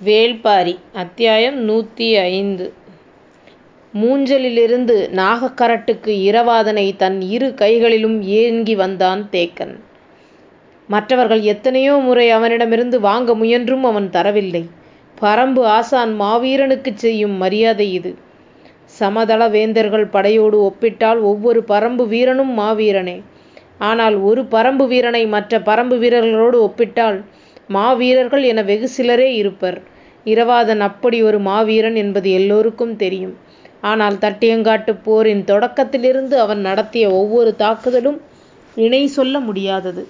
வேள்பாரி அத்தியாயம் நூற்றி ஐந்து மூஞ்சலிலிருந்து நாகக்கரட்டுக்கு இரவாதனை தன் இரு கைகளிலும் ஏங்கி வந்தான் தேக்கன். மற்றவர்கள் எத்தனையோ முறை அவனிடமிருந்து வாங்க முயன்றும் அவன் தரவில்லை. பரம்பு ஆசான் மாவீரனுக்குச் செய்யும் மரியாதை இது. சமதள வேந்தர்கள் படையோடு ஒப்பிட்டால் ஒவ்வொரு பரம்பு வீரனும் மாவீரனே. ஆனால் ஒரு பரம்பு வீரனை மற்ற பரம்பு வீரர்களோடு ஒப்பிட்டால் மாவீரர்கள் என வெகு சிலரே இருப்பர். இரவாதன் அப்படி ஒரு மாவீரன் என்பது எல்லோருக்கும் தெரியும். ஆனால் தட்டியங்காட்டுப் போரின் தொடக்கத்திலிருந்து அவன் நடத்திய ஒவ்வொரு தாக்குதலும் இணை சொல்ல முடியாதது.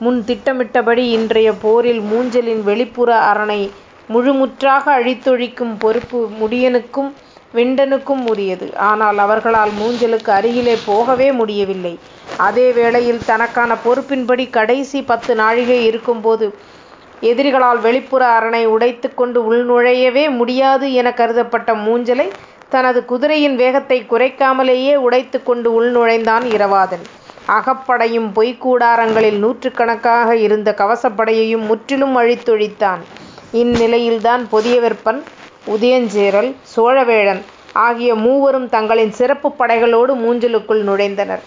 முன் திட்டமிட்டபடி இன்றைய போரில் மூஞ்சலின் வெளிப்புற அரணை முழுமுற்றாக அழித்தொழிக்கும் பொறுப்பு முடியனுக்கும் விண்டனுக்கும் உரியது. ஆனால் அவர்களால் மூஞ்சலுக்கு அருகிலே போகவே முடியவில்லை. அதே வேளையில் தனக்கான பொறுப்பின்படி கடைசி பத்து நாழிகை இருக்கும்போது எதிரிகளால் வெளிப்புற அரணை உடைத்துக்கொண்டு உள்நுழையவே முடியாது எனக் கருதப்பட்ட மூஞ்சலை தனது குதிரையின் வேகத்தைக் குறைக்காமலேயே உடைத்துக்கொண்டு உள்நுழைந்தான் இரவாதன். அகப்படையும் பொய்க்கூடாரங்களில் நூற்றுக்கணக்காக இருந்த கவசப்படையையும் முற்றிலும் அழித்தொழித்தான். இந்நிலையில்தான் பொதியவெற்பன், உதயஞ்சேரல், சோழவேழன் ஆகிய மூவரும் தங்களின் சிறப்புப் படைகளோடு மூஞ்சலுக்குள் நுழைந்தனர்.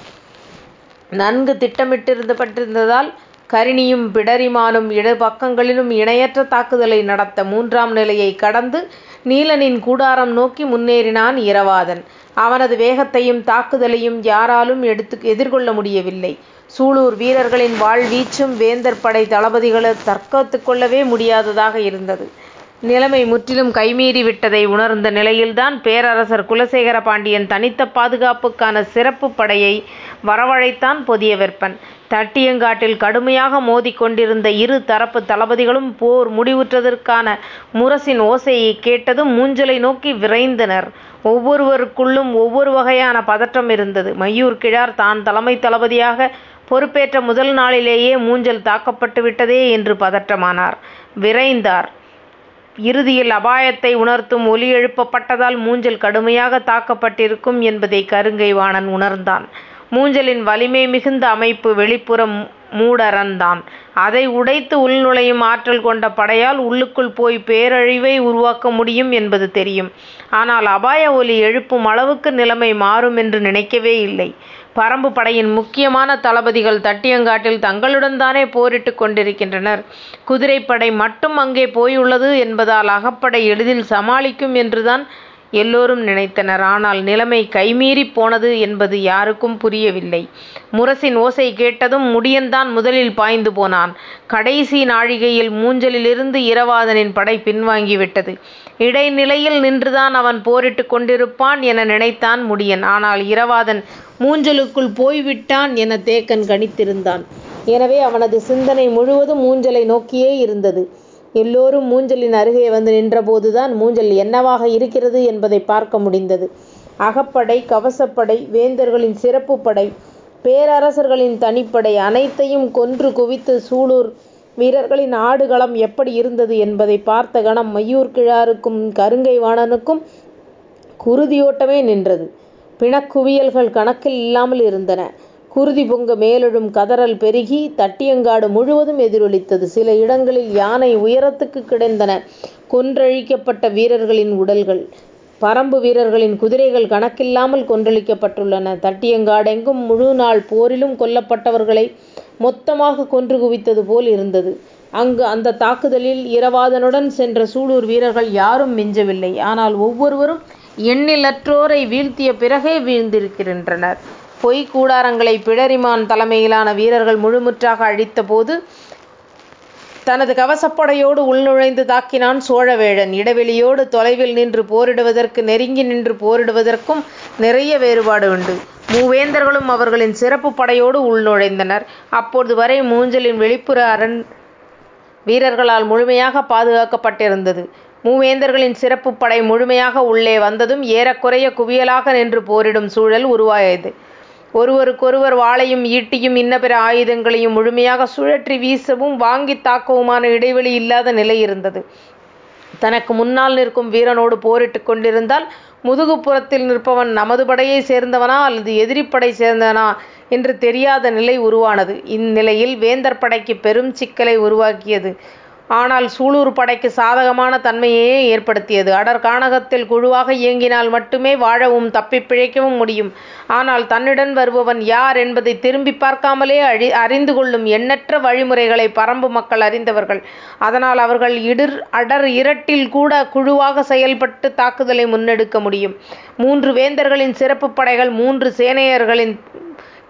நன்கு திட்டமிடப்பட்டிருந்ததால் கரிணியும் பிடரிமானும் இரு பக்கங்களிலும் இணையற்ற தாக்குதலை நடத்த மூன்றாம் நிலையை கடந்து நீலனின் கூடாரம் நோக்கி முன்னேறினான் இரவாதன். அவனது வேகத்தையும் தாக்குதலையும் யாராலும் எதிர்கொள்ள முடியவில்லை. சூலூர் வீரர்களின் வாள்வீச்சும் வேந்தர் படை தளபதிகளை தற்காத்துக் கொள்ளவே முடியாததாக இருந்தது. நிலைமை முற்றிலும் கைமீறி விட்டதை உணர்ந்த நிலையில்தான் பேரரசர் குலசேகர பாண்டியன் தனித்த பாதுகாப்புக்கான சிறப்புப் படையை வரவழைத்தான் பொதியவெற்பன். தட்டியங்காட்டில் கடுமையாக மோதிக் கொண்டிருந்த இரு தரப்பு தளபதிகளும் போர் முடிவுற்றதற்கான முரசின் ஓசையைக் கேட்டதும் மூஞ்சலை நோக்கி விரைந்தனர். ஒவ்வொருவருக்குள்ளும் ஒவ்வொரு வகையான பதற்றம் இருந்தது. மையூர் கிழார் தான் தலைமைத் தளபதியாகப் பொறுப்பேற்ற முதல் நாளிலேயே மூஞ்சல் தாக்கப்பட்டு விட்டதே என்று பதற்றமானார். விரைந்தார். இறுதியில் அபாயத்தை உணர்த்தும் ஒலி எழுப்பப்பட்டதால் மூஞ்சல் கடுமையாகத் தாக்கப்பட்டிருக்கும் என்பதை கருங்கை வாணன் உணர்ந்தான். மூஞ்சலின் வலிமை மிகுந்த அமைப்பு வெளிப்புற மூடரண் தான். அதை உடைத்து உள்நுழையும் ஆற்றல் கொண்ட படையால் உள்ளுக்குள் போய் பேரழிவை உருவாக்க முடியும் என்பது தெரியும். ஆனால் அபாய ஒலி எழுப்பும் அளவுக்கு நிலைமை மாறுமென்று நினைக்கவே இல்லை. பரம்பு படையின் முக்கியமான தளபதிகள் தட்டியங்காட்டில் தங்களுடன் தானே போரிட்டுக் கொண்டிருக்கின்றனர். குதிரைப்படை மட்டும் அங்கே போயுள்ளது என்பதால் அகப்படை எளிதில் சமாளிக்கும் என்றுதான் எல்லோரும் நினைத்தனர். ஆனால் நிலைமை கைமீறிப் போனது என்பது யாருக்கும் புரியவில்லை. முரசின் ஓசை கேட்டதும் முடியன்தான் முதலில் பாய்ந்து போனான். கடைசி நாழிகையில் மூஞ்சலிலிருந்து இரவாதனின் படை பின்வாங்கிவிட்டது. இடைநிலையில் நின்றுதான் அவன் போரிட்டுக் கொண்டிருப்பான் என நினைத்தான் முடியன். ஆனால் இரவாதன் மூஞ்சலுக்குள் போய்விட்டான் என தேக்கன் கணித்திருந்தான். எனவே அவனது சிந்தனை முழுவதும் மூஞ்சலை நோக்கியே இருந்தது. எல்லோரும் மூஞ்சலின் அருகே வந்து நின்றபோதுதான் மூஞ்சல் என்னவாக இருக்கிறது என்பதைப் பார்க்க முடிந்தது. அகப்படை, கவசப்படை, வேந்தர்களின் சிறப்புப் படை, பேரரசர்களின் தனிப்படை அனைத்தையும் கொன்று குவித்து சூளுர் வீரர்களின் ஆடுகளம் எப்படி இருந்தது என்பதைப் பார்த்த கணம் மையூர்கிழாருக்கும் கருங்கை வாணனுக்கும் குருதியோட்டமே நின்றது. பிணக்குவியல்கள் கணக்கில் இல்லாமல் இருந்தன. குருதி பொங்க மேலெழும் கதறல் பெருகி தட்டியங்காடு முழுவதும் எதிரொலித்தது. சில இடங்களில் யானை உயரத்துக்கு கிடந்தன கொன்றழிக்கப்பட்ட வீரர்களின் உடல்கள். பரம்பு வீரர்களின் குதிரைகள் கணக்கில்லாமல் கொன்றழிக்கப்பட்டுள்ளன. தட்டியங்காடெங்கும் முழுநாள் போரிலும் கொல்லப்பட்டவர்களை மொத்தமாக கொன்று குவித்தது போல் இருந்தது. அங்கு அந்த தாக்குதலில் இரவாதனுடன் சென்ற சூலூர் வீரர்கள் யாரும் மிஞ்சவில்லை. ஆனால் ஒவ்வொருவரும் எண்ணிலற்றோரை வீழ்த்திய பிறகே வீழ்ந்திருக்கின்றனர். பொய்க் கூடாரங்களை பிடரிமான் தலைமையிலான வீரர்கள் முழுமுற்றாக அழித்தபோது தனது கவசப்படையோடு உள்நுழைந்து தாக்கினான் சோழவேழன். இடைவெளியோடு தொலைவில் நின்று போரிடுவதற்கு நெருங்கி நின்று போரிடுவதற்கும் நிறைய வேறுபாடு உண்டு. மூவேந்தர்களும் அவர்களின் சிறப்பு படையோடு உள்நுழைந்தனர். அப்போது வரை மூஞ்சலின் வெளிப்புற அரண் வீரர்களால் முழுமையாக பாதுகாக்கப்பட்டிருந்தது. மூவேந்தர்களின் சிறப்பு படை முழுமையாக உள்ளே வந்ததும் ஏறக்குறைய குவியலாக நின்று போரிடும் சூழல் உருவாயது. ஒருவருக்கொருவர் வாளையும் ஈட்டியும் இன்னபிற ஆயுதங்களையும் முழுமையாகச் சுழற்றி வீசவும் வாங்கித் தாக்கவுமான இடைவெளி இல்லாத நிலை இருந்தது. தனக்கு முன்னால் நிற்கும் வீரனோடு போரிட்டுக் கொண்டிருந்தால் முதுகுப்புறத்தில் நிற்பவன் நமது படையைச் சேர்ந்தவனா அல்லது எதிரிப்படை சேர்ந்தவனா என்று தெரியாத நிலை உருவானது. இந்நிலையில் வேந்தர் படைக்குப் பெரும் சிக்கலை உருவாக்கியது. ஆனால் சூலூர் படைக்கு சாதகமான தன்மையையே ஏற்படுத்தியது. அடர் கானகத்தில் குழுவாக இயங்கினால் மட்டுமே வாழவும் தப்பிப் பிழைக்கவும் முடியும். ஆனால் தன்னுடன் வருபவன் யார் என்பதை திரும்பி பார்க்காமலே அழி அறிந்து கொள்ளும் எண்ணற்ற வழிமுறைகளை பரம்பு மக்கள் அறிந்தவர்கள். அதனால் அவர்கள் இடிர் அடர் இரட்டில் கூட குழுவாக செயல்பட்டு தாக்குதலை முன்னெடுக்க முடியும். மூன்று வேந்தர்களின் சிறப்பு படைகள் மூன்று சேனையர்களின்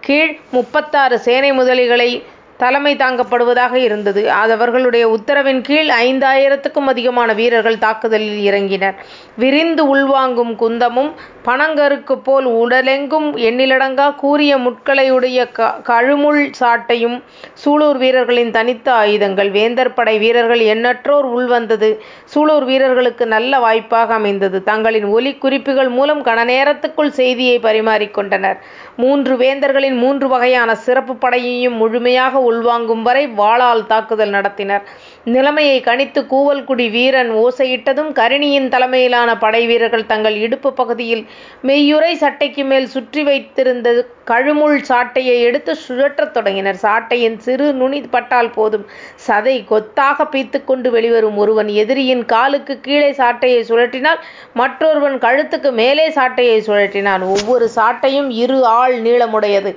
கீழ் முப்பத்தாறு சேனை முதலிகளை தலைமை தாங்கப்படுவதாக இருந்தது. அவர்களுடைய உத்தரவின் கீழ் ஐந்தாயிரத்துக்கும் அதிகமான வீரர்கள் தாக்குதலில் இறங்கினர். விரிந்து உள்வாங்கும் குந்தமும் பனங்கருக்கு போல் உடலெங்கும் எண்ணிலடங்கா கூரிய முட்களையுடைய க கழுமுள் சாட்டையும் சூலூர் வீரர்களின் தனித்த ஆயுதங்கள். வேந்தர் படை வீரர்கள் எண்ணற்றோர் உள்வந்தது. சூலூர் வீரர்களுக்கு நல்ல வாய்ப்பாக அமைந்தது. தங்களின் ஒலி குறிப்புகள் மூலம் கன நேரத்துக்குள் செய்தியை பரிமாறிக்கொண்டனர் மூன்று வேந்தர்களின் மூன்று வகையான சிறப்பு படையையும் முழுமையாக உள்வாங்கும் வரை வாளால் தாக்குதல் நடத்தினர். நிலைமையை கணித்து கூவல்குடி வீரன் ஓசையிட்டதும் கரிணியின் தலைமையிலான படை வீரர்கள் தங்கள் இடுப்பு பகுதியில் மெய்யுறை சட்டைக்கு மேல் சுற்றி வைத்திருந்த கழுமுள் சாட்டையை எடுத்து சுழற்றத் தொடங்கினர். சாட்டையின் சிறு நுனி பட்டால் போதும். சதை கொத்தாக பீத்துக்கொண்டு வெளிவரும் ஒருவன் எதிரியின் காலுக்கு கீழே சாட்டையை சுழற்றினால் மற்றொருவன் கழுத்துக்கு மேலே சாட்டையை சுழற்றினான். ஒவ்வொரு சாட்டையும் இரு ஆள் நீளமுடையது.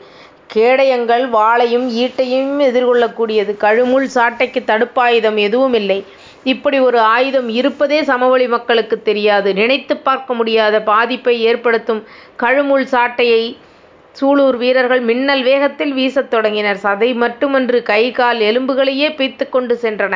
கேடயங்கள் வாளையும் ஈட்டையும் எதிர்கொள்ளக்கூடியது. கழுமுள் சாட்டைக்கு தடுப்பாயுதம் எதுவும் இல்லை இப்படி ஒரு ஆயுதம் இருப்பதே சமவெளி மக்களுக்கு தெரியாது. நினைத்து பார்க்க முடியாத பாதிப்பை ஏற்படுத்தும் கழுமுள் சாட்டையை சூலூர் வீரர்கள் மின்னல் வேகத்தில் வீசத் தொடங்கினர். சதை மட்டுமன்று கை கால் எலும்புகளையே பீத்து கொண்டு சென்றன.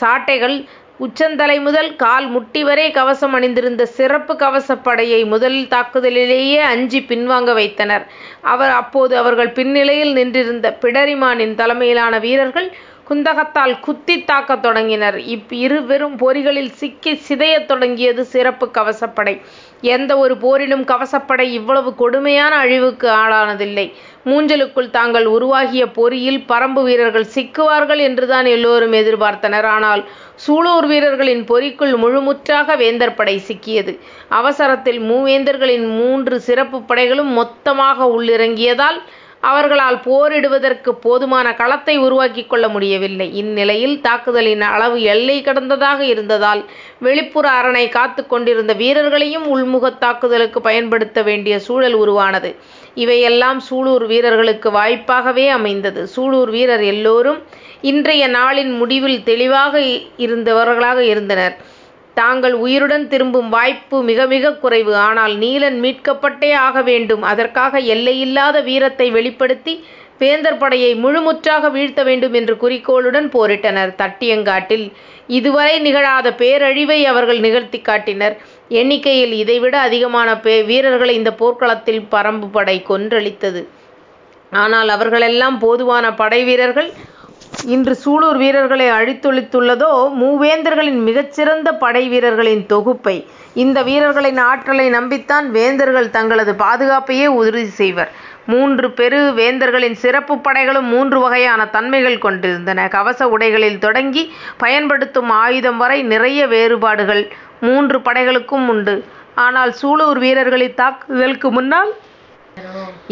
சாட்டைகள் உச்சந்தலை முதல் கால் முட்டி வரை கவசம் அணிந்திருந்த சிறப்பு கவசப்படையை முதலில் தாக்குதலிலேயே அஞ்சி பின்வாங்க வைத்தனர். அவர் அப்போது அவர்கள் பின்னிலையில் நின்றிருந்த பிடரிமானின் தலைமையிலான வீரர்கள் குந்தகத்தால் குத்தி தாக்கத் தொடங்கினர். இப் இரு வெறும் பொறிகளில் சிக்கி சிதையத் தொடங்கியது சிறப்பு கவசப்படை எந்த ஒரு போரிலும் கவசப்படை இவ்வளவு கொடுமையான அழிவுக்கு ஆளானதில்லை. மூஞ்சலுக்குள் தாங்கள் உருவாகிய பொறியில் பரம்பு வீரர்கள் சிக்குவார்கள் என்றுதான் எல்லோரும் எதிர்பார்த்தனர். ஆனால் சூலூர் வீரர்களின் பொறிக்குள் முழுமுற்றாக வேந்தர் படை சிக்கியது. அவசரத்தில் மூவேந்தர்களின் மூன்று சிறப்பு படைகளும் மொத்தமாக உள்ளிறங்கியதால் அவர்களால் போரிடுவதற்கு போதுமான களத்தை உருவாக்கி கொள்ள முடியவில்லை. இந்நிலையில் தாக்குதலின் அளவு எல்லை கடந்ததாக இருந்ததால் வெளிப்புற அரணை காத்து கொண்டிருந்த வீரர்களையும் உள்முகத் தாக்குதலுக்கு பயன்படுத்த வேண்டிய சூழல் உருவானது. இவையெல்லாம் சூலூர் வீரர்களுக்கு வாய்ப்பாகவே அமைந்தது. சூலூர் வீரர் எல்லோரும் இன்றைய நாளின் முடிவில் தெளிவாக இருந்தவர்களாக இருந்தனர். தாங்கள் உயிருடன் திரும்பும் வாய்ப்பு மிக மிக குறைவு. ஆனால் நீலன் மீட்கப்பட்டே ஆக வேண்டும். அதற்காக எல்லையில்லாத வீரத்தை வெளிப்படுத்தி வேந்தர் படையை முழுமுற்றாக வீழ்த்த வேண்டும் என்று குறிக்கோளுடன் போரிட்டனர். தட்டியங்காட்டில் இதுவரை நிகழாத பேரழிவை அவர்கள் நிகழ்த்தி காட்டினர். எண்ணிக்கையில் இதைவிட அதிகமான பே வீரர்களை இந்த போர்க்களத்தில் பரம்பு படை கொன்றளித்தது. ஆனால் அவர்களெல்லாம் போதுவான படை வீரர்கள். இன்று சூலூர் வீரர்களை அழித்தொழித்துள்ளதோ மூவேந்தர்களின் மிகச்சிறந்த படை வீரர்களின் தொகுப்பை. இந்த வீரர்களின் ஆற்றலை நம்பித்தான் வேந்தர்கள் தங்களது பாதுகாப்பையே உறுதி செய்வர். மூன்று பெரு வேந்தர்களின் சிறப்பு படைகளும் மூன்று வகையான தன்மைகள் கொண்டிருந்தன. கவச உடைகளில் தொடங்கி பயன்படுத்தும் ஆயுதம் வரை நிறைய வேறுபாடுகள் மூன்று படைகளுக்கும் உண்டு. ஆனால் சூலூர் வீரர்களின் தாக்குதலுக்கு முன்னால்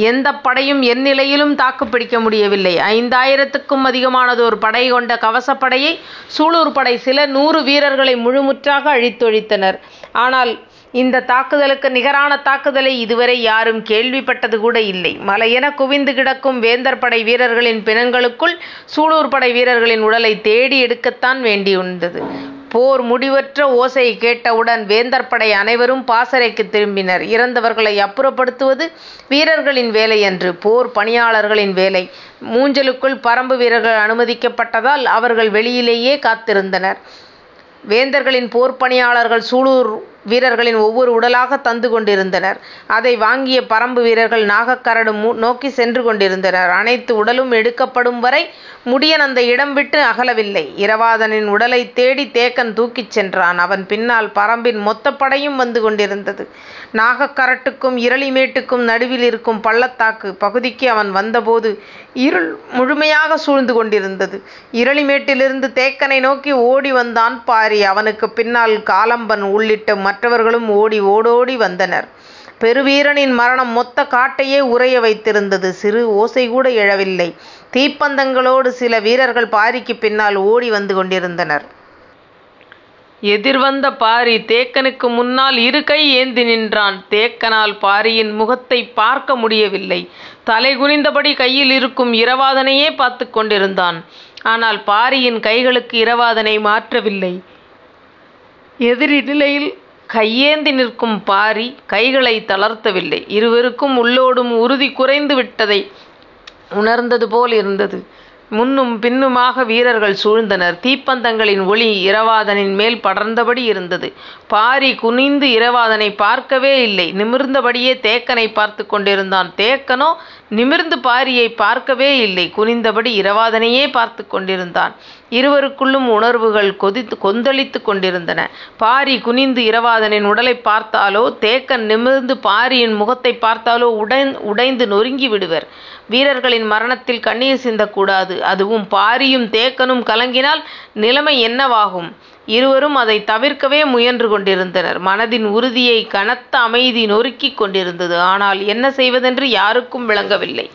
எந்த படையும் எந்நிலையிலும் தாக்கு பிடிக்க முடியவில்லை. ஐந்தாயிரத்துக்கும் அதிகமானதோர் படை கொண்ட கவசப்படையை சூலூர் படை சில நூறு வீரர்களை முழுமுற்றாக அழித்தொழித்தனர். ஆனால் இந்த தாக்குதலுக்கு நிகரான தாக்குதலை இதுவரை யாரும் கேள்விப்பட்டது கூட இல்லை. மலையென குவிந்து கிடக்கும் வேந்தர் படை வீரர்களின் பிணங்களுக்குள் சூலூர் படை வீரர்களின் உடலை தேடி எடுக்கத்தான் வேண்டியிருந்தது. போர் முடிவற்ற ஓசை கேட்டவுடன் வேந்தர் படை அனைவரும் பாசறைக்கு திரும்பினர். இறந்தவர்களை அப்புறப்படுத்துவது வீரர்களின் வேலையன்று போர் பணியாளர்களின் வேலை. மூஞ்சலுக்குள் பரம்பு வீரர்கள் அனுமதிக்கப்பட்டதால் அவர்கள் வெளியிலேயே காத்திருந்தனர். வேந்தர்களின் போர் பணியாளர்கள் சூலூர் வீரர்களின் ஒவ்வொரு உடலாக தந்து கொண்டிருந்தனர். அதை வாங்கிய பரம்பு வீரர்கள் நாகக்கரடு நோக்கி சென்று கொண்டிருந்தனர். அனைத்து உடலும் எடுக்கப்படும் வரை முடியன் அந்த இடம் விட்டு அகலவில்லை. இரவாதனின் உடலை தேடி தேக்கன் தூக்கிச் சென்றான். அவன் பின்னால் பரம்பின் மொத்த படையும் வந்து கொண்டிருந்தது. நாகக்கரட்டுக்கும் இரளிமேட்டுக்கும் நடுவில் இருக்கும் பள்ளத்தாக்கு பகுதிக்கு அவன் வந்தபோது இருள் முழுமையாக சூழ்ந்து கொண்டிருந்தது. இரளிமேட்டிலிருந்து தேக்கனை நோக்கி ஓடி வந்தான் பாரி. அவனுக்கு பின்னால் காலம்பன் உள்ளிட்ட மற்றவர்களும் ஓடி ஓடோடி வந்தனர். பெருவீரனின் மரணம் மொத்த காட்டையே உறைய வைத்திருந்தது. சிறு ஓசை கூட எழவில்லை. தீப்பந்தங்களோடு சில வீரர்கள் பாரிக்கு பின்னால் ஓடி வந்து கொண்டிருந்தனர். எதிர்வந்த பாரி தேக்கனுக்கு முன்னால் இரு கை ஏந்தி நின்றான். தேக்கனால் பாரியின் முகத்தைப் பார்க்க முடியவில்லை. தலை குனிந்தபடி கையில் இருக்கும் இரவாதனையே பார்த்துக் கொண்டிருந்தான். ஆனால் பாரியின் கைகளுக்கு இரவாதனை மாற்றவில்லை. எதிரி நிலையில் கையேந்தி நிற்கும் பாரி கைகளை தளர்த்தவில்லை. இருவருக்கும் உள்ளோடும் உறுதி குறைந்து விட்டதை உணர்ந்தது போல் இருந்தது. முன்னும் பின்னுமாக வீரர்கள் சூழ்ந்தனர். தீப்பந்தங்களின் ஒளி இரவாதனின் மேல் படர்ந்தபடி இருந்தது. பாரி குனிந்து இரவாதனை பார்க்கவே இல்லை. நிமிர்ந்தபடியே தேக்கனைப் பார்த்துக் கொண்டிருந்தான். தேக்கனோ நிமிர்ந்து பாரியை பார்க்கவே இல்லை. குனிந்தபடி இரவாதனையே பார்த்துக் கொண்டிருந்தான். இருவருக்குள்ளும் உணர்வுகள் கொந்தளித்துக் கொண்டிருந்தன. பாரி குனிந்து இரவாதனின் உடலைப் பார்த்தாலோ தேக்கன் நிமிர்ந்து பாரியின் முகத்தைப் பார்த்தாலோ உடைந்து நொறுங்கி விடுவர். வீரர்களின் மரணத்தில் கண்ணீர் சிந்தக்கூடாது. அதுவும் பாரியும் தேக்கனும் கலங்கினால் நிலைமை என்னவாகும்? இருவரும் அதைத் தவிர்க்கவே முயன்று கொண்டிருந்தனர். மனதின் உறுதியை கனத்த அமைதி நொறுக்கிக் கொண்டிருந்தது. ஆனால் என்ன செய்வதென்று யாருக்கும் விளங்கவில்லை.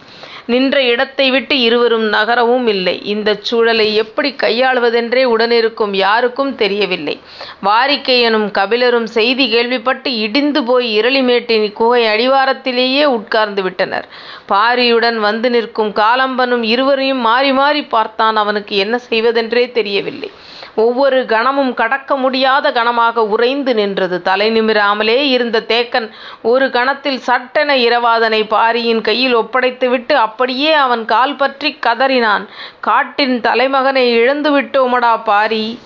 நின்ற இடத்தை விட்டு இருவரும் நகரவும் இல்லை. இந்தச் சூழலை எப்படிக் கையாளுவதென்றே உடனிருக்கும் யாருக்கும் தெரியவில்லை. வாரிக்கையனும் கபிலரும் செய்தி கேள்விப்பட்டு இடிந்து போய் இரளிமேட்டின் குகை அடிவாரத்திலேயே உட்கார்ந்து விட்டனர். பாரியுடன் வந்து நிற்கும் காலம்பனும் இருவரையும் மாறி மாறிப் பார்த்தான். அவனுக்கு என்ன செய்வதென்றே தெரியவில்லை. ஒவ்வொரு கணமும் கடக்க முடியாத கணமாக உறைந்து நின்றது. தலை நிமிராமலே இருந்த தேக்கன் ஒரு கணத்தில் சட்டென இரவாதனை பாரியின் கையில் ஒப்படைத்துவிட்டு அப்படியே அவன் கால் பற்றிக் கதறினான். காட்டின் தலைமகனை இழந்து விட்டோமடா பாரி.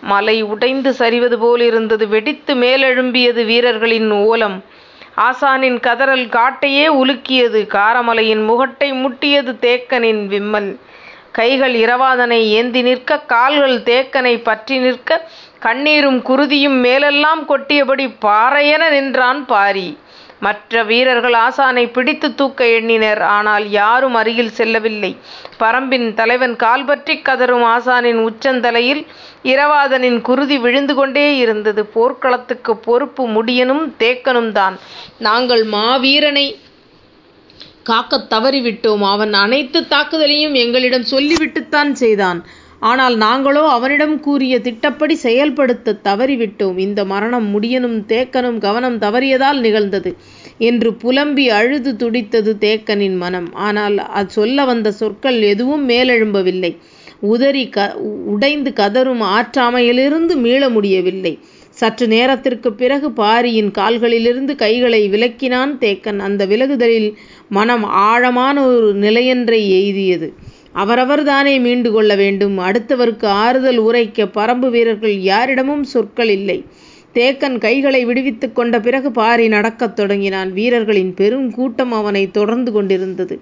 மலை உடைந்து சரிவது போலிருந்தது. வெடித்து மேலெழும்பியது வீரர்களின் ஓலம். ஆசானின் கதறல் காட்டையே உலுக்கியது. காரமலையின் முகட்டை முட்டியது தேக்கனின் விம்மல். கைகள் இரவாதனை ஏந்தி நிற்க, கால்கள் தேக்கனைப் பற்றி நிற்க, கண்ணீரும் குருதியும் மேலெல்லாம் கொட்டியபடி பாறையென நின்றான் பாரி. மற்ற வீரர்கள் ஆசானை பிடித்துத் தூக்க எண்ணினர். ஆனால் யாரும் அருகில் செல்லவில்லை. பரம்பின் தலைவன் கால்பற்றி கதறும் ஆசானின் உச்சந்தலையில் இரவாதனின் குருதி விழுந்து கொண்டே இருந்தது. போர்க்களத்துக்கு பொறுப்பு முடியனும் தேக்கனும் தான் நாங்கள் மாவீரனை காக்கத் தவறிவிட்டோம். அவன் அனைத்து தாக்குதலையும் எங்களிடம் சொல்லிவிட்டுத்தான் செய்தான். ஆனால் நாங்களோ அவனிடம் கூறிய திட்டப்படி செயல்படுத்தத் தவறிவிட்டோம். இந்த மரணம் முடியனும் தேக்கனும் கவனம் தவறியதால் நிகழ்ந்தது என்று புலம்பி அழுது துடித்தது தேக்கனின் மனம். ஆனால் சொல்ல வந்த சொற்கள் எதுவும் மேலெழும்பவில்லை. உதறி உடைந்து கதறும் ஆற்றாமையிலிருந்து மீள முடியவில்லை. சற்று நேரத்திற்குப் பிறகு பாரியின் கால்களிலிருந்து கைகளை விலக்கினான் தேக்கன். அந்த விலகுதலில் மனம் ஆழமான ஒரு நிலையொன்றை எய்தியது. அவரவர்தானே மீண்டு கொள்ள வேண்டும். அடுத்தவருக்கு ஆறுதல் உரைக்க பரம்பு வீரர்கள் யாரிடமும் சொற்கள் இல்லை. தேக்கன் கைகளை விடுவித்துக் கொண்ட பிறகு பாரி நடக்கத் தொடங்கினான். வீரர்களின் பெருங்கூட்டம் அவனை தொடர்ந்து கொண்டிருந்தது.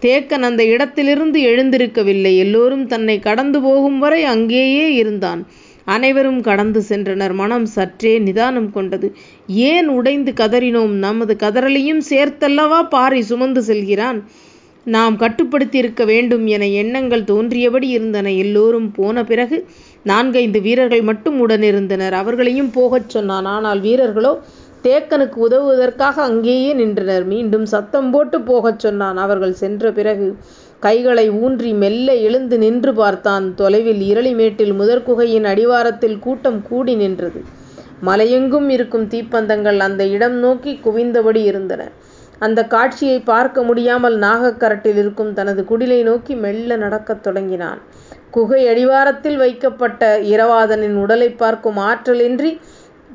தேக்கன் அந்த இடத்திலிருந்து எழுந்திருக்கவில்லை. எல்லோரும் தன்னை கடந்து போகும் வரை அங்கேயே இருந்தான். அனைவரும் கடந்து சென்றனர். மனம் சற்றே நிதானம் கொண்டது. ஏன் உடைந்து கதறினோம்? நமது கதறலையும் சேர்த்தல்லவா பாரி சுமந்து செல்கிறான். நாம் கட்டுப்படுத்தியிருக்க வேண்டும் என எண்ணங்கள் தோன்றியபடி இருந்தன. எல்லோரும் போன பிறகு நான்கைந்து வீரர்கள் மட்டும் உடனிருந்தனர். அவர்களையும் போகச் சொன்னான். ஆனால் வீரர்களோ தேக்கனுக்கு உதவுவதற்காக அங்கேயே நின்றனர். மீண்டும் சத்தம் போட்டு போகச் சொன்னான். அவர்கள் சென்ற பிறகு கைகளை ஊன்றி மெல்ல எழுந்து நின்று பார்த்தான். தொலைவில் இரளிமேட்டில் முதற்குகையின் அடிவாரத்தில் கூட்டம் கூடி நின்றது. மலையெங்கும் இருக்கும் தீப்பந்தங்கள் அந்த இடம் நோக்கி குவிந்தபடி இருந்தன. அந்தக் காட்சியை பார்க்க முடியாமல் நாகக்கரட்டில் இருக்கும் தனது குடிலை நோக்கி மெல்ல நடக்கத் தொடங்கினான். குகை அடிவாரத்தில் வைக்கப்பட்ட இரவாதனின் உடலை பார்க்கும் ஆற்றலின்றி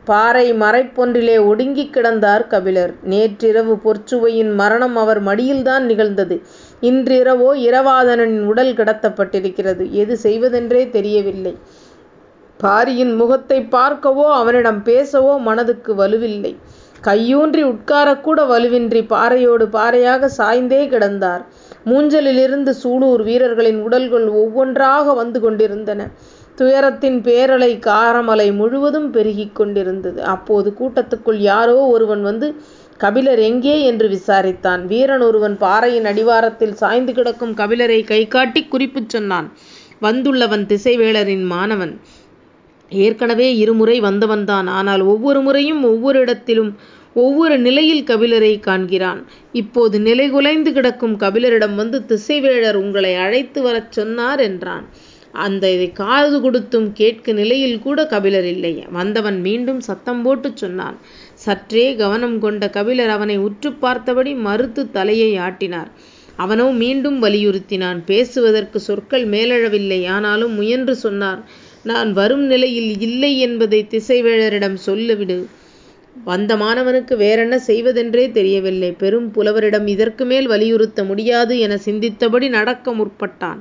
பாறை மறைப்பொன்றிலே ஒடுங்கிக் கிடந்தார் கபிலர். நேற்றிரவு பொற்சுவையின் மரணம் அவர் மடியில்தான் நிகழ்ந்தது. இன்றிரவோ இரவாதனின் உடல் கடத்தப்பட்டிருக்கிறது எது செய்வதென்றே தெரியவில்லை. பாரியின் முகத்தைப் பார்க்கவோ அவனிடம் பேசவோ மனதுக்கு வலுவில்லை. கையூன்றி உட்காரக்கூட வலுவின்றி பாறையோடு பாறையாக சாய்ந்தே கிடந்தார். மூஞ்சலிலிருந்து சூலூர் வீரர்களின் உடல்கள் ஒவ்வொன்றாக வந்து கொண்டிருந்தன. துயரத்தின் பேரலை காரமலை முழுவதும் பெருகிக் கொண்டிருந்தது. அப்போது கூட்டத்துக்குள் யாரோ ஒருவன் வந்து கபிலர் எங்கே என்று விசாரித்தான். வீரன் ஒருவன் பாறையின் அடிவாரத்தில் சாய்ந்து கிடக்கும் கபிலரை கைகாட்டிக் குறிப்புச் சொன்னான். வந்துள்ளவன் திசைவேளரின் மாணவன். ஏற்கனவே இருமுறை வந்தவன்தான். ஆனால் ஒவ்வொரு முறையும் ஒவ்வொரு இடத்திலும் ஒவ்வொரு நிலையில் கபிலரை காண்கிறான். இப்போது நிலைகுலைந்து கிடக்கும் கபிலரிடம் வந்து திசைவேழர் உங்களை அழைத்து வரச் சொன்னார் என்றான். அந்த இதை காது கொடுத்தும் கேட்க நிலையில் கூட கபிலர் இல்லை. வந்தவன் மீண்டும் சத்தம் போட்டு சொன்னான். சற்றே கவனம் கொண்ட கபிலர் அவனை உற்று பார்த்தபடி மறுத்து தலையை ஆட்டினார். அவனோ மீண்டும் வலியுறுத்தினான். பேசுவதற்கு சொற்கள் மேலழவில்லை. ஆனாலும் முயன்று சொன்னார் நான் வரும் நிலையில் இல்லை என்பதை திசைவேழரிடம் சொல்லிவிடு வந்த மாணவனுக்கு வேறென்ன செய்வதென்றே தெரியவில்லை. பெரும் புலவரிடம் இதற்கு மேல் வலியுறுத்த முடியாது என சிந்தித்தபடி நடக்க முற்பட்டான்.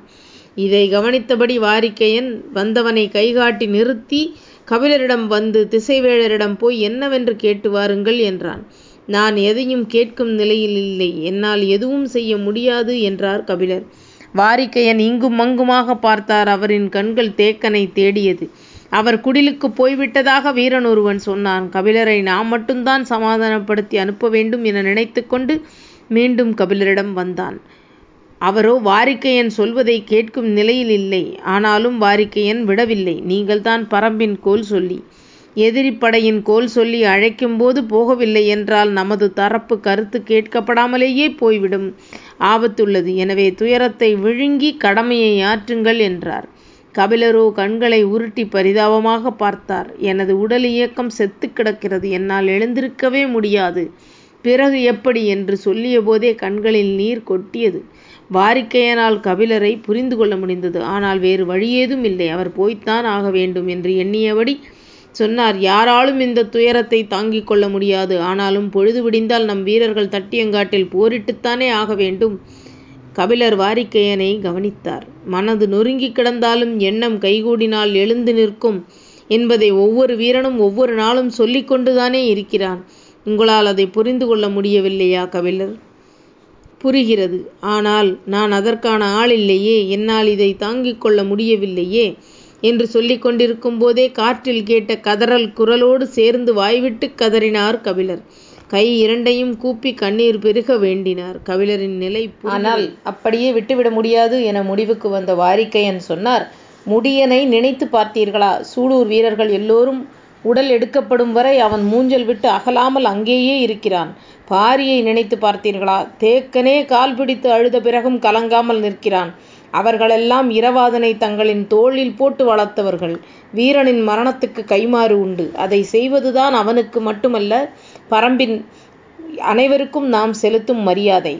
இதை கவனித்தபடி வாரிக்கையன் வந்தவனை கைகாட்டி நிறுத்தி கபிலரிடம் வந்து திசைவேழரிடம் போய் என்னவென்று கேட்டு வாருங்கள் என்றான். நான் எதையும் கேட்கும் நிலையில் இல்லை. என்னால் எதுவும் செய்ய முடியாது என்றார் கபிலர். வாரிக்கையன் இங்கும் அங்குமாக பார்த்தார். அவரின் கண்கள் தேக்கனை தேடியது. அவர் குடிலுக்கு போய்விட்டதாக வீரன் ஒருவன் சொன்னான் கபிலரை நாம் மட்டும்தான் சமாதானப்படுத்தி அனுப்ப வேண்டும் என நினைத்துக்கொண்டு மீண்டும் கபிலரிடம் வந்தான். அவரோ வாரிக்கையன் சொல்வதை கேட்கும் நிலையில் இல்லை ஆனாலும் வாரிக்கையன் விடவில்லை. நீங்கள்தான் பரம்பின் கோல் சொல்லி எதிரிப்படையின் கோல் சொல்லி அழைக்கும்போது போகவில்லை என்றால் நமது தரப்பு கருத்து கேட்கப்படாமலேயே போய்விடும். ஆபத்துள்ளது. எனவே துயரத்தை விழுங்கி கடமையை ஆற்றுங்கள் என்றார். கபிலரோ கண்களை உருட்டி பரிதாபமாக பார்த்தார். எனது உடல் இயக்கம் செத்து கிடக்கிறது. என்னால் எழுந்திருக்கவே முடியாது. பிறகு எப்படி? என்று சொல்லிய போதே கண்களில் நீர் கொட்டியது. வாரிக்கையனால் கபிலரை புரிந்து கொள்ள முடிந்தது. ஆனால் வேறு வழியேதும் இல்லை. அவர் போய்த்தான் ஆக வேண்டும் என்று எண்ணியபடி சொன்னார். யாராலும் இந்த துயரத்தை தாங்கிக் கொள்ள முடியாது. ஆனாலும் பொழுது விடிந்தால் நம் வீரர்கள் தட்டியங்காட்டில் போரிட்டுத்தானே ஆக வேண்டும். கபிலர் வாரிக்கையனை கவனித்தார். மனது நொறுங்கி கிடந்தாலும் எண்ணம் கைகூடினால் எழுந்து நிற்கும் என்பதை ஒவ்வொரு வீரனும் ஒவ்வொரு நாளும் சொல்லிக் கொண்டுதானே இருக்கிறான். உங்களால் அதை புரிந்து கொள்ள முடியவில்லையா கபிலர்? புரிகிறது. ஆனால் நான் அதற்கான ஆள் இல்லையே என்னால் இதை தாங்கிக் கொள்ள முடியவில்லையே என்று சொல்லிக் கொண்டிருக்கும் போதே காற்றில் கேட்ட கதறல் குரலோடு சேர்ந்து வாய்விட்டு கதறினார் கபிலர். கை இரண்டையும் கூப்பி கண்ணீர் பெருக வேண்டினார். கபிலரின் நிலை ஆனால் அப்படியே விட்டுவிட முடியாது என முடிவுக்கு வந்த வாரிக்கையன் சொன்னார். முடியனை நினைத்து பார்த்தீர்களா? சூலூர் வீரர்கள் எல்லோரும் உடல் எடுக்கப்படும் வரை அவன் மூஞ்சல் விட்டு அகலாமல் அங்கேயே இருக்கிறான். பாரியை நினைத்து பார்த்தீர்களா? தேக்கனே கால் பிடித்து அழுத பிறகும் கலங்காமல் நிற்கிறான். அவர்களெல்லாம் இரவாதனை தங்களின் தோளில் போட்டு வளர்த்தவர்கள். வீரனின் மரணத்துக்கு கைமாறு உண்டு. அதை செய்வதுதான் அவனுக்கு மட்டுமல்ல பரம்பின் அனைவருக்கும் நாம் செலுத்தும் மரியாதை.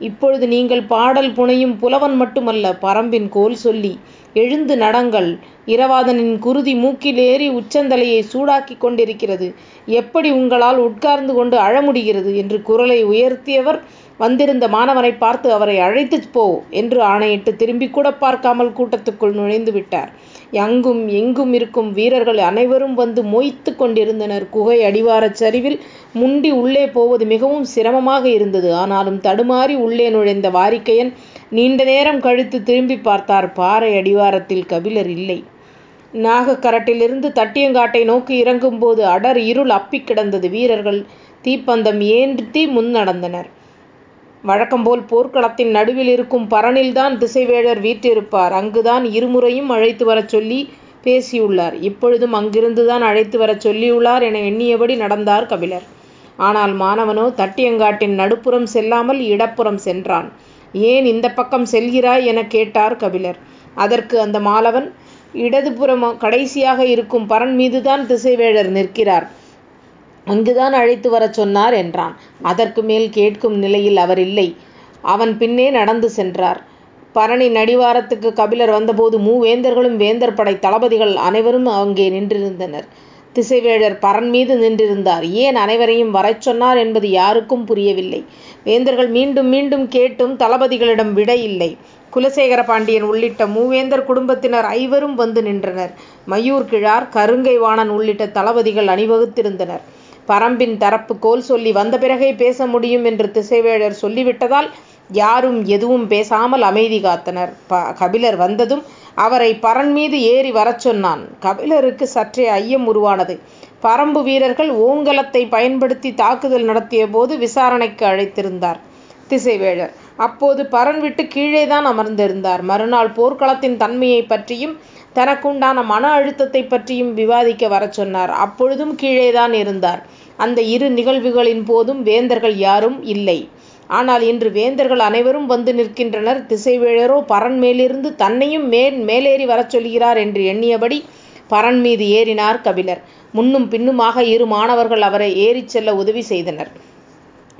இப்பொழுது நீங்கள் பாடல் புனையும் புலவன் மட்டுமல்ல பரம்பின் கோல் சொல்லி எழுந்து நடங்கள். இரவாதனின் குருதி மூக்கில் ஏறி உச்சந்தலையை சூடாக்கி கொண்டிருக்கிறது. எப்படி உங்களால் உட்கார்ந்து கொண்டு அழ முடிகிறது என்று குரலை உயர்த்தியவர் வந்திருந்த மாணவனை பார்த்து அவரை அழைத்துப் போ என்று ஆணையிட்டு திரும்பி கூட பார்க்காமல் கூட்டத்துக்குள் நுழைந்து விட்டார். அங்கும் எங்கும் இருக்கும் வீரர்கள் அனைவரும் வந்து மொய்த்து கொண்டிருந்தனர். குகை அடிவாரச் சரிவில் முண்டி உள்ளே போவது மிகவும் சிரமமாக இருந்தது. ஆனாலும் தடுமாறி உள்ளே நுழைந்த வாரிக்கையன் நீண்ட நேரம் கழித்து திரும்பி பார்த்தார். பாறை அடிவாரத்தில் கபிலர் இல்லை. நாகக்கரட்டிலிருந்து தட்டியங்காட்டை நோக்கி இறங்கும்போது அடர் இருள் அப்பிக் கிடந்தது. வீரர்கள் தீப்பந்தம் ஏந்தி முன் நடந்தனர். வழக்கம்போல் போர்க்களத்தின் நடுவில் இருக்கும் பரனில்தான் திசைவேழர் வீற்றிருப்பார். அங்குதான் இருமுறையும் அழைத்து வரச் சொல்லி பேசியுள்ளார். இப்பொழுதும் அங்கிருந்துதான் அழைத்து வரச் சொல்லியுள்ளார் என எண்ணியபடி நடந்தார் கபிலர். ஆனால் மாணவனோ தட்டியங்காட்டின் நடுப்புறம் செல்லாமல் இடப்புறம் சென்றான். ஏன் இந்த பக்கம் செல்கிறாய்? என கேட்டார் கபிலர். அதற்கு அந்த மாலவன் இடதுபுறம் கடைசியாக இருக்கும் பரன் மீதுதான் திசைவேழர் நிற்கிறார். அங்குதான் அழைத்து வரச் சொன்னார் என்றான். அதற்கு மேல் கேட்கும் நிலையில் அவர் இல்லை. அவன் பின்னே நடந்து சென்றார். பரணி நடிவாரத்துக்கு கபிலர் வந்தபோது மூவேந்தர்களும் வேந்தர் படை தளபதிகள் அனைவரும் அங்கே நின்றிருந்தனர். திசைவேழர் பரன் மீது நின்றிருந்தார். ஏன் அனைவரையும் வரச் சொன்னார் என்பது யாருக்கும் புரியவில்லை. வேந்தர்கள் மீண்டும் மீண்டும் கேட்டும் தளபதிகளிடம் விட இல்லை. குலசேகர பாண்டியன் உள்ளிட்ட மூவேந்தர் குடும்பத்தினர் ஐவரும் வந்து நின்றனர். மயூர் கிழார் கருங்கை வாணன் உள்ளிட்ட தளபதிகள் அணிவகுத்திருந்தனர். பரம்பின் தரப்பு கோல் சொல்லி வந்த பிறகே பேச முடியும் என்று திசைவேழர் சொல்லிவிட்டதால் யாரும் எதுவும் பேசாமல் அமைதி காத்தனர். ப கபிலர் வந்ததும் அவரை பரன் மீது ஏறி வரச் சொன்னான். கபிலருக்கு சற்றே ஐயம் உருவானது. பரம்பு வீரர்கள் ஓங்கலத்தை பயன்படுத்தி தாக்குதல் நடத்திய போது விசாரணைக்கு அழைத்திருந்தார் திசைவேழர் அப்போது பரன் விட்டு கீழேதான் அமர்ந்திருந்தார். மறுநாள் போர்க்களத்தின் தன்மையை பற்றியும் தனக்குண்டான மன அழுத்தத்தை பற்றியும் விவாதிக்க வரச் சொன்னார். அப்பொழுதும் கீழேதான் இருந்தார். அந்த இரு நிகழ்வுகளின் போதும் வேந்தர்கள் யாரும் இல்லை. ஆனால் இன்று வேந்தர்கள் அனைவரும் வந்து நிற்கின்றனர். திசைவேழரோ பரன் மேலிருந்து தன்னையும் மேல் மேலேறி வரச் சொல்கிறார் என்று எண்ணியபடி பரன் மீது ஏறினார் கபிலர். முன்னும் பின்னுமாக இரு மாணவர்கள் அவரை ஏறிச் செல்ல உதவி செய்தனர்.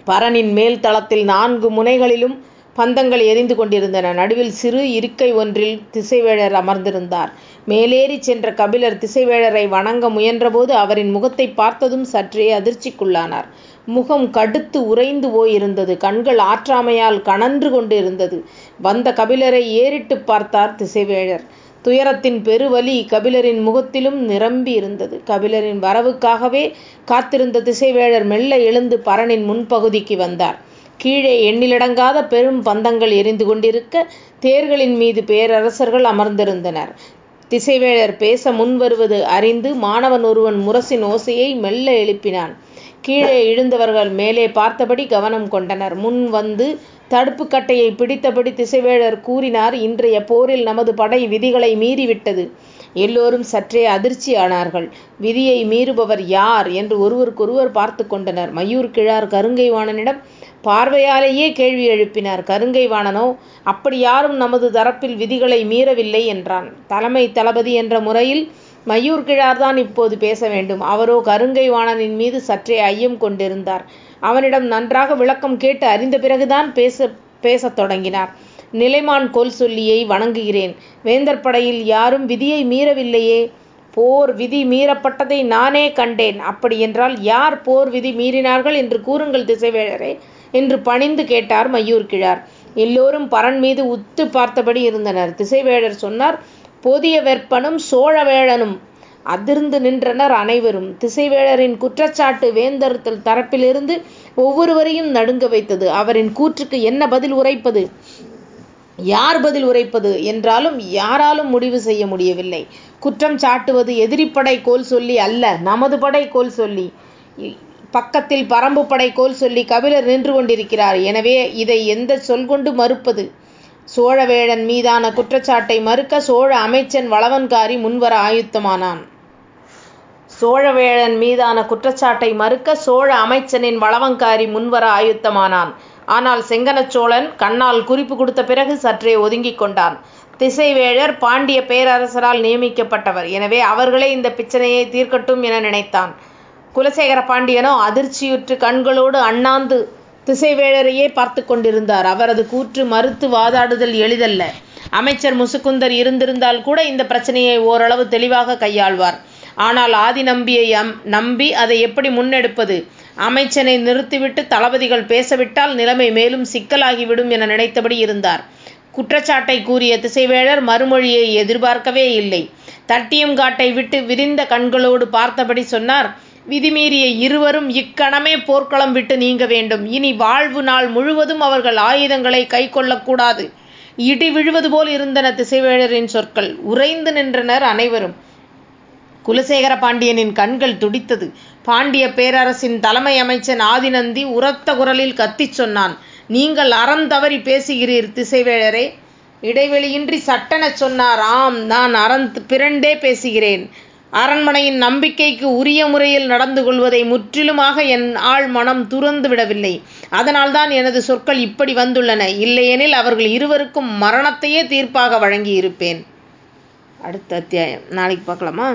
பரனின் மேல் தளத்தில் நான்கு முனைகளிலும் பந்தங்கள் எரிந்து கொண்டிருந்தன. நடுவில் சிறு இருக்கை ஒன்றில் திசைவேழர் அமர்ந்திருந்தார். மேலேறி சென்ற கபிலர் திசைவேழரை வணங்க முயன்றபோது அவரின் முகத்தை பார்த்ததும் சற்றே அதிர்ச்சிக்குள்ளானார். முகம் கடுத்து உறைந்து போயிருந்தது. கண்கள் ஆற்றாமையால் கணன்று கொண்டிருந்தது. வந்த கபிலரை ஏறிட்டு பார்த்தார் திசைவேழர் துயரத்தின் பெருவலி கபிலரின் முகத்திலும் நிரம்பி இருந்தது. கபிலரின் வரவுக்காகவே காத்திருந்த திசைவேழர் மெல்ல எழுந்து பரனின் முன்பகுதிக்கு வந்தார். கீழே எண்ணிலடங்காத பெரும் பந்தங்கள் எரிந்து கொண்டிருக்க தேர்களின் மீது பேரரசர்கள் அமர்ந்திருந்தனர். திசைவேழர் பேச முன்வருவது அறிந்து மாணவன் ஒருவன் முரசின் ஓசையை மெல்ல எழுப்பினான். கீழே எழுந்தவர்கள் மேலே பார்த்தபடி கவனம் கொண்டனர். முன் வந்து தடுப்பு கட்டையை பிடித்தபடி திசைவேழர் கூறினார் இன்றைய போரில் நமது படை விதிகளை மீறிவிட்டது. எல்லோரும் சற்றே அதிர்ச்சி ஆனார்கள். விதியை மீறுபவர் யார்? என்று ஒருவருக்கொருவர் பார்த்து கொண்டனர். மயூர் கிழார் கருங்கை வாணனிடம் பார்வையாலேயே கேள்வி எழுப்பினார். கருங்கை வாணனோ அப்படி யாரும் நமது தரப்பில் விதிகளை மீறவில்லை என்றான். தலைமை தளபதி என்ற முறையில் மயூர் கிழார்தான் இப்போது பேச வேண்டும். அவரோ கருங்கை வாணனின் மீது சற்றே ஐயம் கொண்டிருந்தார். அவனிடம் நன்றாக விளக்கம் கேட்டு அறிந்த பிறகுதான் பேச பேசத் தொடங்கினார். நிலைமான் கொல் சொல்லியை வணங்குகிறேன். வேந்தர் படையில் யாரும் விதியை மீறவில்லையே. போர் விதி மீறப்பட்டதை நானே கண்டேன். அப்படியென்றால் யார் போர் விதி மீறினார்கள் என்று கூறுங்கள் திசைவேழரே என்று பணிந்து கேட்டார் மயூர் கிழார். எல்லோரும் பரன் மீது உத்து பார்த்தபடி இருந்தனர். திசைவேழர் சொன்னார் போதிய வெப்பனும் சோழவேழனும் அதிர்ந்து நின்றனர் அனைவரும். திசைவேழரின் குற்றச்சாட்டு வேந்தருத்தல் தரப்பிலிருந்து ஒவ்வொருவரையும் நடுங்க வைத்தது. அவரின் கூற்றுக்கு என்ன பதில் உரைப்பது? யார் பதில் உரைப்பது? என்றாலும் யாராலும் முடிவு செய்ய முடியவில்லை. குற்றம் சாட்டுவது எதிரிப்படை கோல் சொல்லி அல்ல நமது படை கோல் சொல்லி. பக்கத்தில் பரம்பு படை கோல் சொல்லி கபிலர் நின்று கொண்டிருக்கிறார். எனவே இதை எந்த சொல் கொண்டு மறுப்பது? சோழவேழன் மீதான குற்றச்சாட்டை மறுக்க சோழ அமைச்சன் வளவன்காரி முன்வர ஆயுத்தமானான். சோழவேழன் மீதான குற்றச்சாட்டை மறுக்க சோழ அமைச்சனின் வளவங்காரி முன்வர ஆயுத்தமானான். ஆனால் செங்கனச்சோழன் கண்ணால் குறிப்பு கொடுத்த பிறகு சற்றே ஒதுங்கிக் கொண்டான். திசைவேழர் பாண்டிய பேரரசரால் நியமிக்கப்பட்டவர். எனவே அவர்களே இந்த பிரச்சனையை தீர்க்கட்டும் என நினைத்தான். குலசேகர பாண்டியனோ அதிர்ச்சியுற்று கண்களோடு அண்ணாந்து திசைவேழரையே பார்த்து கொண்டிருந்தார். அவரது கூற்று மறுத்து வாதாடுதல் எளிதல்ல. அமைச்சர் முசுக்குந்தர் இருந்திருந்தால் கூட இந்த பிரச்சனையை ஓரளவு தெளிவாக கையாள்வார். ஆனால் ஆதி நம்பியை நம்பி அதை எப்படி முன்னெடுப்பது? அமைச்சனை நிறுத்திவிட்டு தளபதிகள் பேசவிட்டால் நிலைமை மேலும் சிக்கலாகிவிடும் என நினைத்தபடி இருந்தார். குற்றச்சாட்டை கூறிய திசைவேழர் மறுமொழியை எதிர்பார்க்கவே இல்லை. தட்டியங்காட்டை விட்டு விரிந்த கண்களோடு பார்த்தபடி சொன்னார் விதிமீறிய இருவரும் இக்கணமே போர்க்களம் விட்டு நீங்க வேண்டும். இனி வாழ்வு நாள் முழுவதும் அவர்கள் ஆயுதங்களை கை கொள்ளக்கூடாது இடி விழுவது போல் இருந்தன திசைவேழரின் சொற்கள். உறைந்து நின்றனர் அனைவரும். குலசேகர பாண்டியனின் கண்கள் துடித்தது. பாண்டிய பேரரசின் தலைமை அமைச்சன் ஆதிநந்தி உரத்த குரலில் கத்திச் சொன்னான். நீங்கள் அறம் தவறி பேசுகிறீர் திசைவேழரே இடைவெளியின்றி சட்டெனச் சொன்னார். ஆம் நான் அறந் பிறண்டே பேசுகிறேன். அரண்மனையின் நம்பிக்கைக்கு உரிய முறையில் நடந்து கொள்வதை முற்றிலுமாக என் ஆள் மனம் துறந்து விடவில்லை. அதனால்தான் எனது சொற்கள் இப்படி வந்துள்ளன. இல்லையெனில் அவர்கள் இருவருக்கும் மரணத்தையே தீர்ப்பாக வழங்கி இருப்பேன் அடுத்த அத்தியாயம். நாளைக்கு பார்க்கலாமா?